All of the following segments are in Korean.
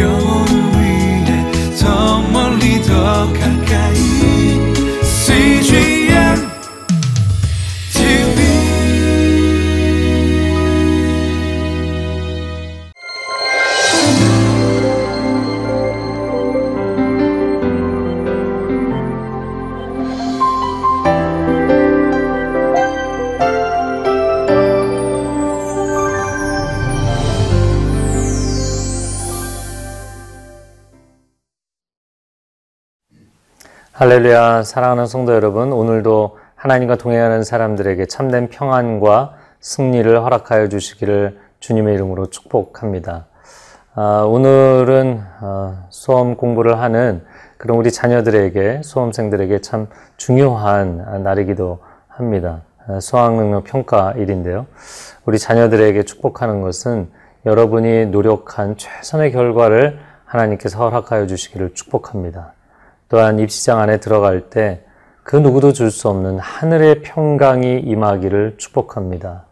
영 할렐루야 사랑하는 성도 여러분 오늘도 하나님과 동행하는 사람들에게 참된 평안과 승리를 허락하여 주시기를 주님의 이름으로 축복합니다. 아, 오늘은 어, 수험 공부를 하는 그런 우리 자녀들에게 수험생들에게 참 중요한 날이기도 합니다. 아, 수학능력 평가일인데요. 우리 자녀들에게 축복하는 것은 여러분이 노력한 최선의 결과를 하나님께서 허락하여 주시기를 축복합니다. 또한 입시장 안에 들어갈 때 그 누구도 줄 수 없는 하늘의 평강이 임하기를 축복합니다.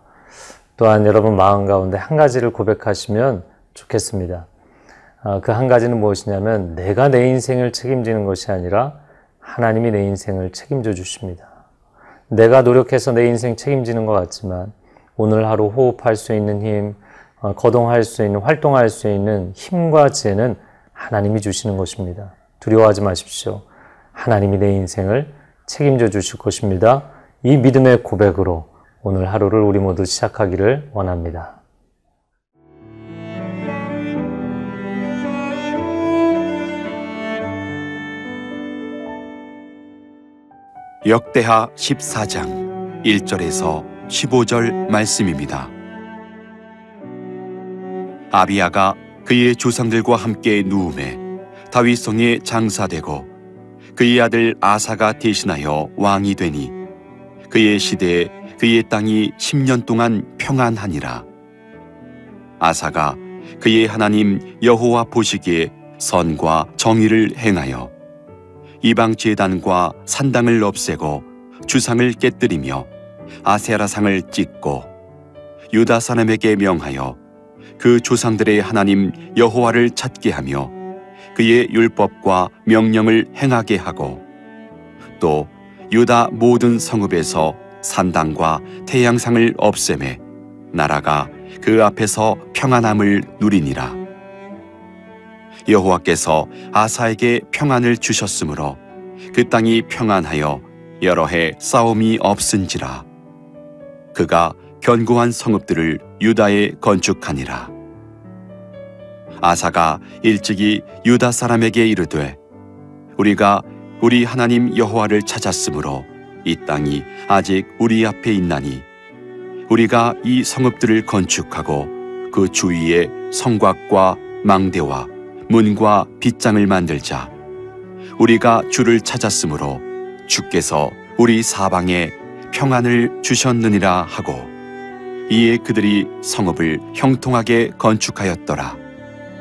또한 여러분 마음 가운데 한 가지를 고백하시면 좋겠습니다. 그 한 가지는 무엇이냐면 내가 내 인생을 책임지는 것이 아니라 하나님이 내 인생을 책임져 주십니다. 내가 노력해서 내 인생 책임지는 것 같지만 오늘 하루 호흡할 수 있는 힘, 어, 거동할 수 있는, 활동할 수 있는 힘과 지혜는 하나님이 주시는 것입니다. 두려워하지 마십시오. 하나님이 내 인생을 책임져 주실 것입니다. 이 믿음의 고백으로 오늘 하루를 우리 모두 시작하기를 원합니다. 역대하 14장 1절에서 15절 말씀입니다. 아비야가 그의 조상들과 함께 누움에 다윗성에 장사되고 그의 아들 아사가 대신하여 왕이 되니 그의 시대에 그의 땅이 10년 동안 평안하니라. 아사가 그의 하나님 여호와 보시기에 선과 정의를 행하여 이방 제단과 산당을 없애고 주상을 깨뜨리며 아세라상을 찢고 유다 사람에게 명하여 그 조상들의 하나님 여호와를 찾게 하며 그의 율법과 명령을 행하게 하고 또 유다 모든 성읍에서 산당과 태양상을 없애매 나라가 그 앞에서 평안함을 누리니라. 여호와께서 아사에게 평안을 주셨으므로 그 땅이 평안하여 여러 해 싸움이 없은지라 그가 견고한 성읍들을 유다에 건축하니라 아사가 일찍이 유다 사람에게 이르되 우리가 우리 하나님 여호와를 찾았으므로 이 땅이 아직 우리 앞에 있나니 우리가 이 성읍들을 건축하고 그 주위에 성곽과 망대와 문과 빗장을 만들자. 우리가 주를 찾았으므로 주께서 우리 사방에 평안을 주셨느니라 하고 이에 그들이 성읍을 형통하게 건축하였더라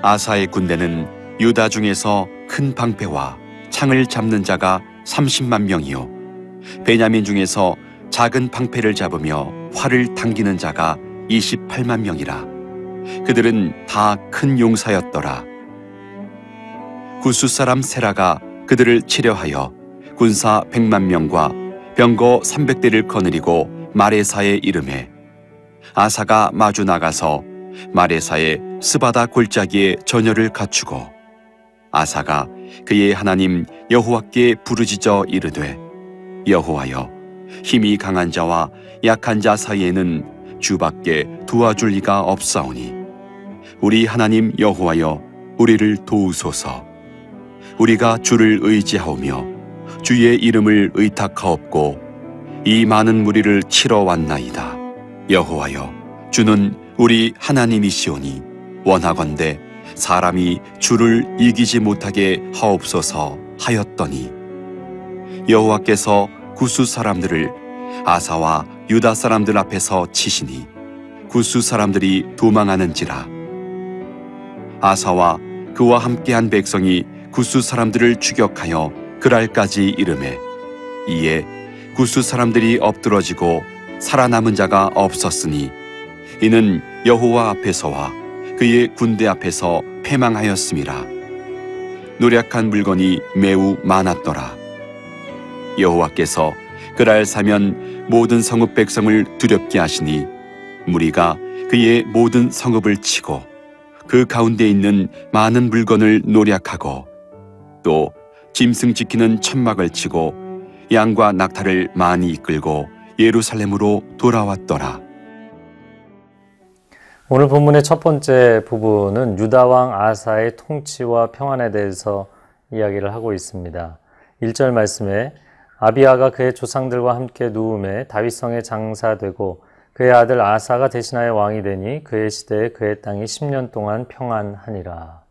아사의 군대는 유다 중에서 큰 방패와 창을 잡는 자가 30만 명이요. 베냐민 중에서 작은 방패를 잡으며 활을 당기는 자가 28만 명이라. 그들은 다 큰 용사였더라. 구수 사람 세라가 그들을 치려하여 군사 100만 명과 병거 300대를 거느리고 마레사에 이름해 아사가 마주 나가서 마레사의 스바다 골짜기에 전열을 갖추고 아사가 그의 하나님 여호와께 부르짖어 이르되 여호와여 힘이 강한 자와 약한 자 사이에는 주밖에 도와줄 리가 없사오니 우리 하나님 여호와여 우리를 도우소서. 우리가 주를 의지하오며 주의 이름을 의탁하옵고 이 많은 무리를 치러 왔나이다. 여호와여 주는 우리 하나님이시오니 원하건대 사람이 주를 이기지 못하게 하옵소서 하였더니 여호와께서 구수 사람들을 아사와 유다 사람들 앞에서 치시니 구수 사람들이 도망하는지라. 아사와 그와 함께한 백성이 구수 사람들을 추격하여 그랄까지 이름해 이에 구수 사람들이 엎드러지고 살아남은 자가 없었으니 이는 여호와 앞에서와 그의 군대 앞에서 패망하였음이라 노력한 물건이 매우 많았더라 여호와께서 그날 사면 모든 성읍 백성을 두렵게 하시니 무리가 그의 모든 성읍을 치고 그 가운데 있는 많은 물건을 노략하고 또 짐승 지키는 천막을 치고 양과 낙타를 많이 이끌고 예루살렘으로 돌아왔더라. 오늘 본문의 첫 번째 부분은 유다 왕 아사의 통치와 평안에 대해서 이야기를 하고 있습니다. 1절 말씀에 아비아가 그의 조상들과 함께 누움에 다윗성에 장사되고 그의 아들 아사가 대신하여 왕이 되니 그의 시대에 그의 땅이 10년 동안 평안하니라.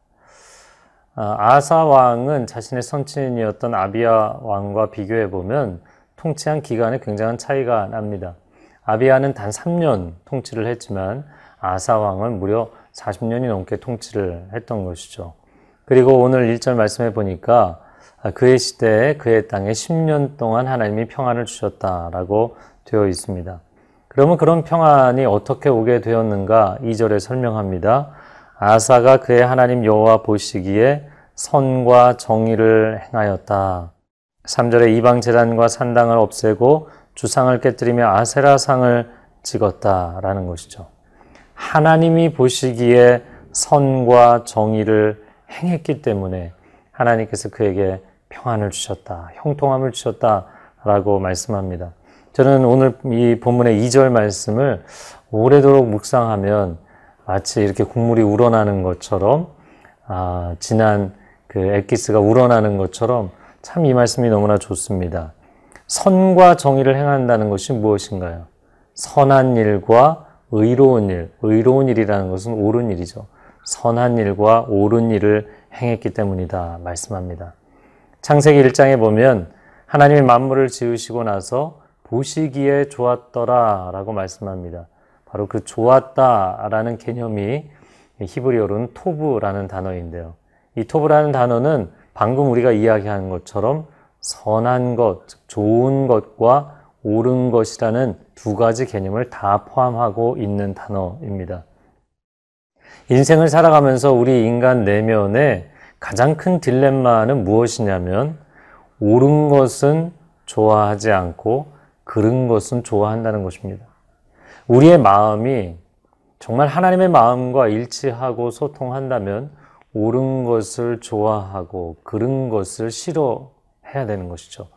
아, 아사 왕은 자신의 선친이었던 아비아 왕과 비교해 보면 통치한 기간에 굉장한 차이가 납니다. 아비아는 단 3년 통치를 했지만 아사 왕은 무려 40년이 넘게 통치를 했던 것이죠. 그리고 오늘 1절 말씀해 보니까 그의 시대에 그의 땅에 10년 동안 하나님이 평안을 주셨다라고 되어 있습니다. 그러면 그런 평안이 어떻게 오게 되었는가? 2절에 설명합니다. 아사가 그의 하나님 여호와 보시기에 선과 정의를 행하였다. 3절에 이방 제단과 산당을 없애고 주상을 깨뜨리며 아세라상을 찍었다라는 것이죠. 하나님이 보시기에 선과 정의를 행했기 때문에 하나님께서 그에게 평안을 주셨다. 형통함을 주셨다라고 말씀합니다. 저는 오늘 이 본문의 2절 말씀을 오래도록 묵상하면 마치 이렇게 국물이 우러나는 것처럼 아, 지난 그 엑기스가 우러나는 것처럼 참 이 말씀이 너무나 좋습니다. 선과 정의를 행한다는 것이 무엇인가요? 선한 일과 의로운 일, 의로운 일이라는 것은 옳은 일이죠. 선한 일과 옳은 일을 행했기 때문이다 말씀합니다. 창세기 1장에 보면 하나님이 만물을 지으시고 나서 보시기에 좋았더라 라고 말씀합니다. 바로 그 좋았다라는 개념이 히브리어로는 토브라는 단어인데요. 이 토브라는 단어는 방금 우리가 이야기한 것처럼 선한 것, 좋은 것과 옳은 것이라는 두 가지 개념을 다 포함하고 있는 단어입니다. 인생을 살아가면서 우리 인간 내면에 가장 큰 딜레마는 무엇이냐면 옳은 것은 좋아하지 않고 그른 것은 좋아한다는 것입니다. 우리의 마음이 정말 하나님의 마음과 일치하고 소통한다면 옳은 것을 좋아하고 그른 것을 싫어해야 되는 것이죠.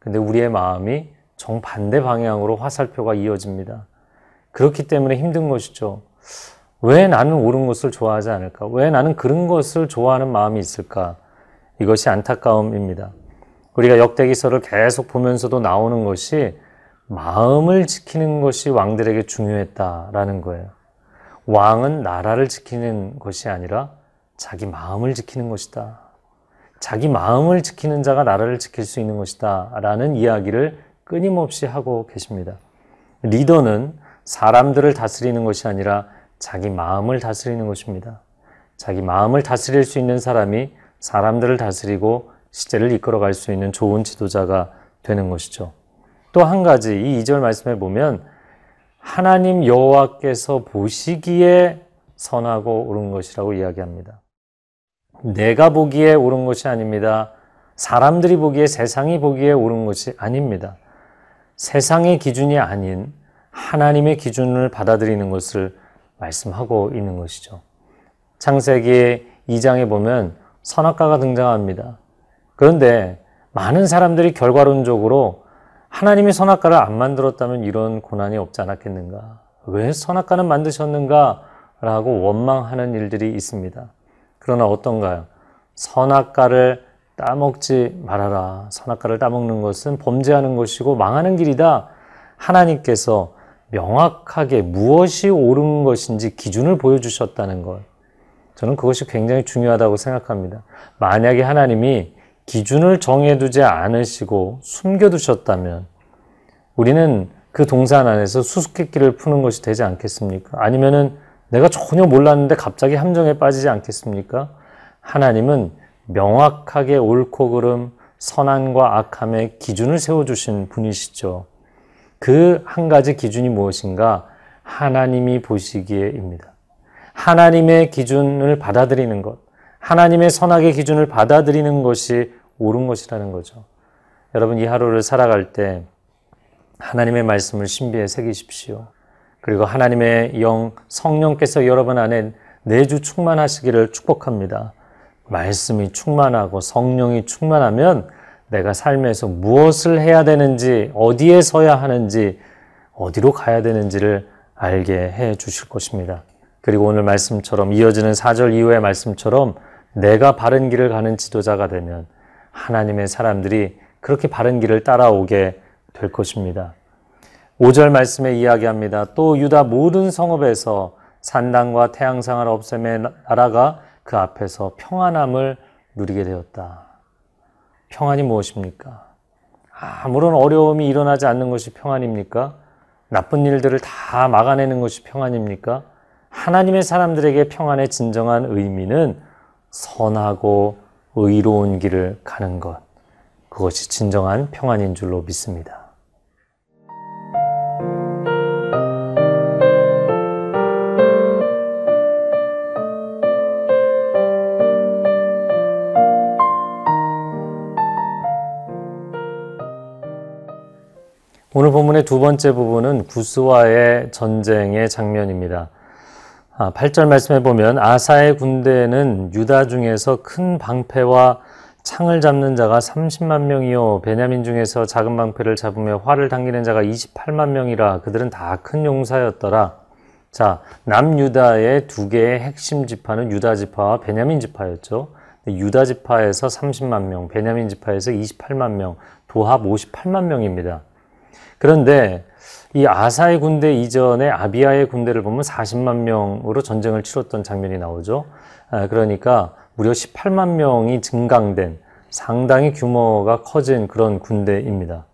근데 우리의 마음이 정반대 방향으로 화살표가 이어집니다. 그렇기 때문에 힘든 것이죠. 왜 나는 옳은 것을 좋아하지 않을까? 왜 나는 그런 것을 좋아하는 마음이 있을까? 이것이 안타까움입니다. 우리가 역대기서를 계속 보면서도 나오는 것이 마음을 지키는 것이 왕들에게 중요했다라는 거예요. 왕은 나라를 지키는 것이 아니라 자기 마음을 지키는 것이다. 자기 마음을 지키는 자가 나라를 지킬 수 있는 것이다. 라는 이야기를 끊임없이 하고 계십니다. 리더는 사람들을 다스리는 것이 아니라 자기 마음을 다스리는 것입니다. 자기 마음을 다스릴 수 있는 사람이 사람들을 다스리고 시대를 이끌어갈 수 있는 좋은 지도자가 되는 것이죠. 또 한 가지 이 2절 말씀에 보면 하나님 여호와께서 보시기에 선하고 옳은 것이라고 이야기합니다. 내가 보기에 옳은 것이 아닙니다. 사람들이 보기에 세상이 보기에 옳은 것이 아닙니다. 세상의 기준이 아닌 하나님의 기준을 받아들이는 것을 말씀하고 있는 것이죠. 창세기 2장에 보면 선악과가 등장합니다. 그런데 많은 사람들이 결과론적으로 하나님이 선악과를 안 만들었다면 이런 고난이 없지 않았겠는가? 왜 선악과는 만드셨는가? 라고 원망하는 일들이 있습니다. 그러나 어떤가요? 선악과를 따먹지 말아라. 선악과를 따먹는 것은 범죄하는 것이고 망하는 길이다. 하나님께서 명확하게 무엇이 옳은 것인지 기준을 보여주셨다는 것. 저는 그것이 굉장히 중요하다고 생각합니다. 만약에 하나님이 기준을 정해두지 않으시고 숨겨두셨다면 우리는 그 동산 안에서 수수께끼를 푸는 것이 되지 않겠습니까? 아니면은 내가 전혀 몰랐는데 갑자기 함정에 빠지지 않겠습니까? 하나님은 명확하게 옳고 그름, 선한과 악함의 기준을 세워주신 분이시죠. 그 한 가지 기준이 무엇인가? 하나님이 보시기에입니다. 하나님의 기준을 받아들이는 것, 하나님의 선악의 기준을 받아들이는 것이 옳은 것이라는 거죠. 여러분, 이 하루를 살아갈 때 하나님의 말씀을 신비에 새기십시오. 그리고 하나님의 영, 성령께서 여러분 안에 내주 충만하시기를 축복합니다. 말씀이 충만하고 성령이 충만하면 내가 삶에서 무엇을 해야 되는지, 어디에 서야 하는지, 어디로 가야 되는지를 알게 해 주실 것입니다. 그리고 오늘 말씀처럼 이어지는 4절 이후의 말씀처럼 내가 바른 길을 가는 지도자가 되면 하나님의 사람들이 그렇게 바른 길을 따라오게 될 것입니다. 5절 말씀에 이야기합니다. 또 유다 모든 성읍에서 산당과 태양상을 없애매 나라가 그 앞에서 평안함을 누리게 되었다. 평안이 무엇입니까? 아무런 어려움이 일어나지 않는 것이 평안입니까? 나쁜 일들을 다 막아내는 것이 평안입니까? 하나님의 사람들에게 평안의 진정한 의미는 선하고 의로운 길을 가는 것. 그것이 진정한 평안인 줄로 믿습니다. 오늘 본문의 두 번째 부분은 구스와의 전쟁의 장면입니다. 8절 아, 말씀해 보면 아사의 군대는 유다 중에서 큰 방패와 창을 잡는 자가 30만 명이요 베냐민 중에서 작은 방패를 잡으며 활을 당기는 자가 28만 명이라 그들은 다 큰 용사였더라. 자, 남유다의 두 개의 핵심 지파는 유다 지파와 베냐민 지파였죠. 유다 지파에서 30만 명, 베냐민 지파에서 28만 명, 도합 58만 명입니다. 그런데 이 아사의 군대 이전에 아비아의 군대를 보면 40만 명으로 전쟁을 치렀던 장면이 나오죠. 아, 그러니까 무려 18만 명이 증강된 상당히 규모가 커진 그런 군대입니다.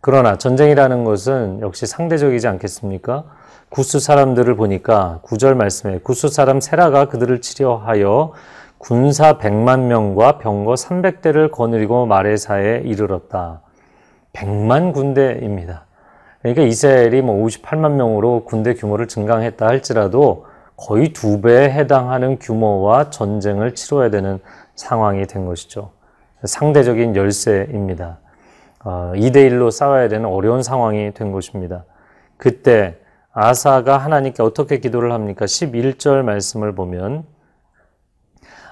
그러나 전쟁이라는 것은 역시 상대적이지 않겠습니까? 구스 사람들을 보니까 구절 말씀에 구스 사람 세라가 그들을 치려하여 군사 100만 명과 병거 300대를 거느리고 마레사에 이르렀다. 100만 군대입니다. 그러니까 이스라엘이 뭐 58만 명으로 군대 규모를 증강했다 할지라도 거의 두 배에 해당하는 규모와 전쟁을 치러야 되는 상황이 된 것이죠. 상대적인 열세입니다. 어, 2대1로 싸워야 되는 어려운 상황이 된 것입니다. 그때 아사가 하나님께 어떻게 기도를 합니까? 11절 말씀을 보면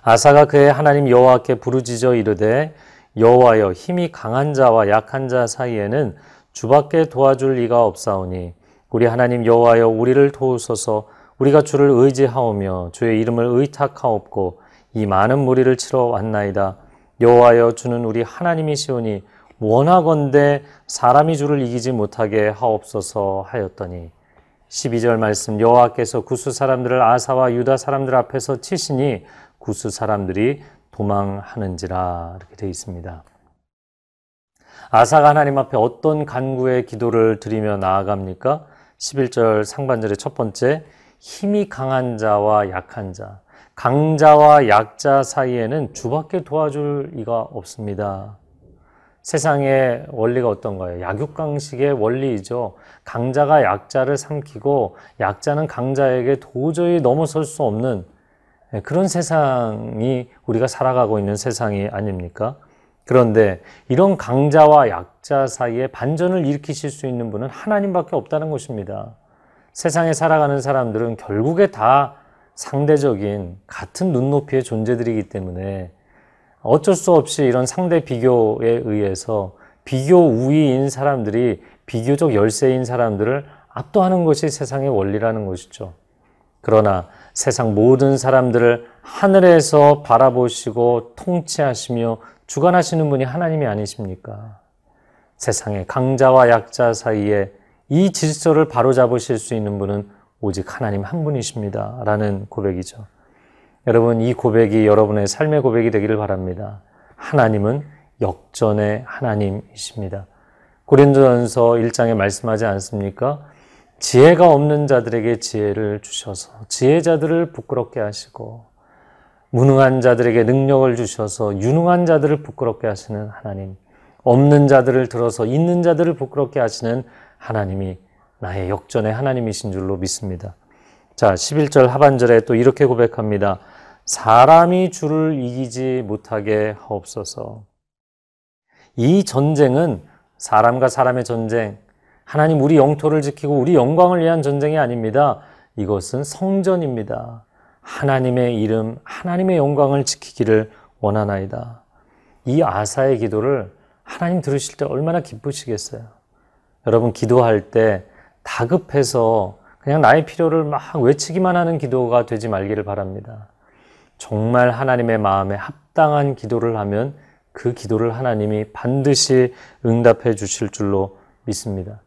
아사가 그의 하나님 여호와께 부르짖어 이르되 여호와여 힘이 강한 자와 약한 자 사이에는 주밖에 도와줄 리가 없사오니 우리 하나님 여호와여 우리를 도우소서. 우리가 주를 의지하오며 주의 이름을 의탁하옵고 이 많은 무리를 치러 왔나이다. 여호와여 주는 우리 하나님이시오니 원하건대 사람이 주를 이기지 못하게 하옵소서 하였더니. 12절 말씀 여호와께서 구스 사람들을 아사와 유다 사람들 앞에서 치시니 구스 사람들이 도망하는지라 이렇게 되어 있습니다. 아사가 하나님 앞에 어떤 간구의 기도를 드리며 나아갑니까? 11절 상반절의 첫 번째 힘이 강한 자와 약한 자 강자와 약자 사이에는 주밖에 도와줄 이가 없습니다. 세상의 원리가 어떤가요? 약육강식의 원리이죠. 강자가 약자를 삼키고 약자는 강자에게 도저히 넘어설 수 없는 예, 그런 세상이 우리가 살아가고 있는 세상이 아닙니까? 그런데 이런 강자와 약자 사이에 반전을 일으키실 수 있는 분은 하나님밖에 없다는 것입니다. 세상에 살아가는 사람들은 결국에 다 상대적인 같은 눈높이의 존재들이기 때문에 어쩔 수 없이 이런 상대 비교에 의해서 비교 우위인 사람들이 비교적 열세인 사람들을 압도하는 것이 세상의 원리라는 것이죠. 그러나 세상 모든 사람들을 하늘에서 바라보시고 통치하시며 주관하시는 분이 하나님이 아니십니까? 세상의 강자와 약자 사이에 이 질서를 바로잡으실 수 있는 분은 오직 하나님 한 분이십니다. 라는 고백이죠. 여러분, 이 고백이 여러분의 삶의 고백이 되기를 바랍니다. 하나님은 역전의 하나님이십니다. 고린도전서 1장에 말씀하지 않습니까? 지혜가 없는 자들에게 지혜를 주셔서 지혜자들을 부끄럽게 하시고 무능한 자들에게 능력을 주셔서 유능한 자들을 부끄럽게 하시는 하나님 없는 자들을 들어서 있는 자들을 부끄럽게 하시는 하나님이 나의 역전의 하나님이신 줄로 믿습니다. 자, 11절 하반절에 또 이렇게 고백합니다. 사람이 주를 이기지 못하게 하옵소서. 이 전쟁은 사람과 사람의 전쟁, 하나님 우리 영토를 지키고 우리 영광을 위한 전쟁이 아닙니다. 이것은 성전입니다. 하나님의 이름, 하나님의 영광을 지키기를 원하나이다. 이 아사의 기도를 하나님 들으실 때 얼마나 기쁘시겠어요. 여러분 기도할 때 다급해서 그냥 나의 필요를 막 외치기만 하는 기도가 되지 말기를 바랍니다. 정말 하나님의 마음에 합당한 기도를 하면 그 기도를 하나님이 반드시 응답해 주실 줄로 믿습니다.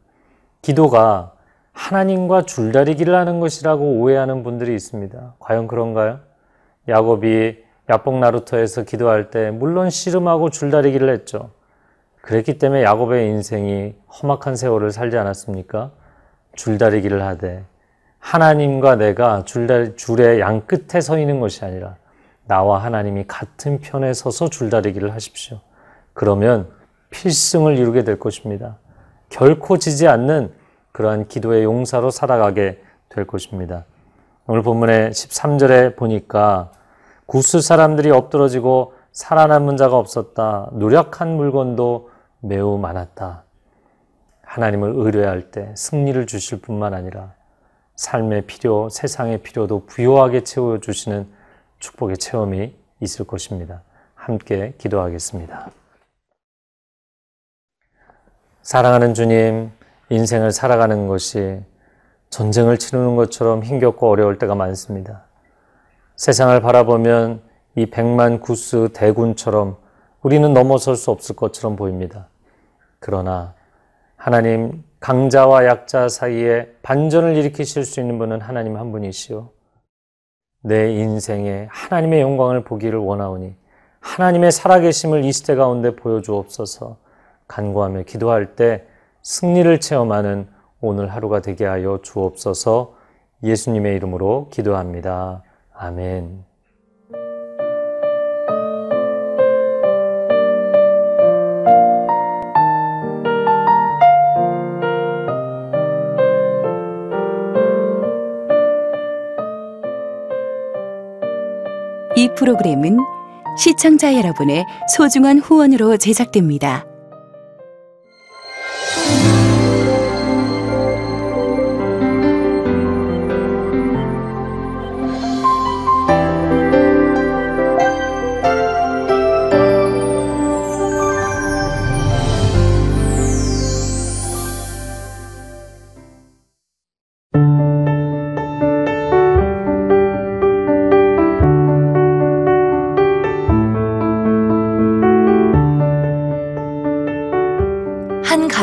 기도가 하나님과 줄다리기를 하는 것이라고 오해하는 분들이 있습니다. 과연 그런가요? 야곱이 야복 나루터에서 기도할 때 물론 씨름하고 줄다리기를 했죠. 그랬기 때문에 야곱의 인생이 험악한 세월을 살지 않았습니까? 줄다리기를 하되 하나님과 내가 줄다리, 줄의 양 끝에 서 있는 것이 아니라 나와 하나님이 같은 편에 서서 줄다리기를 하십시오. 그러면 필승을 이루게 될 것입니다. 결코 지지 않는 그러한 기도의 용사로 살아가게 될 것입니다. 오늘 본문의 13절에 보니까 구스 사람들이 엎드러지고 살아남은 자가 없었다. 노력한 물건도 매우 많았다. 하나님을 의뢰할 때 승리를 주실 뿐만 아니라 삶의 필요, 세상의 필요도 부요하게 채워주시는 축복의 체험이 있을 것입니다. 함께 기도하겠습니다. 사랑하는 주님, 인생을 살아가는 것이 전쟁을 치르는 것처럼 힘겹고 어려울 때가 많습니다. 세상을 바라보면 이 백만 구스 대군처럼 우리는 넘어설 수 없을 것처럼 보입니다. 그러나 하나님 강자와 약자 사이에 반전을 일으키실 수 있는 분은 하나님 한 분이시오. 내 인생에 하나님의 영광을 보기를 원하오니 하나님의 살아계심을 이 시대 가운데 보여주옵소서 간구하며 기도할 때 승리를 체험하는 오늘 하루가 되게 하여 주옵소서 예수님의 이름으로 기도합니다. 아멘. 이 프로그램은 시청자 여러분의 소중한 후원으로 제작됩니다.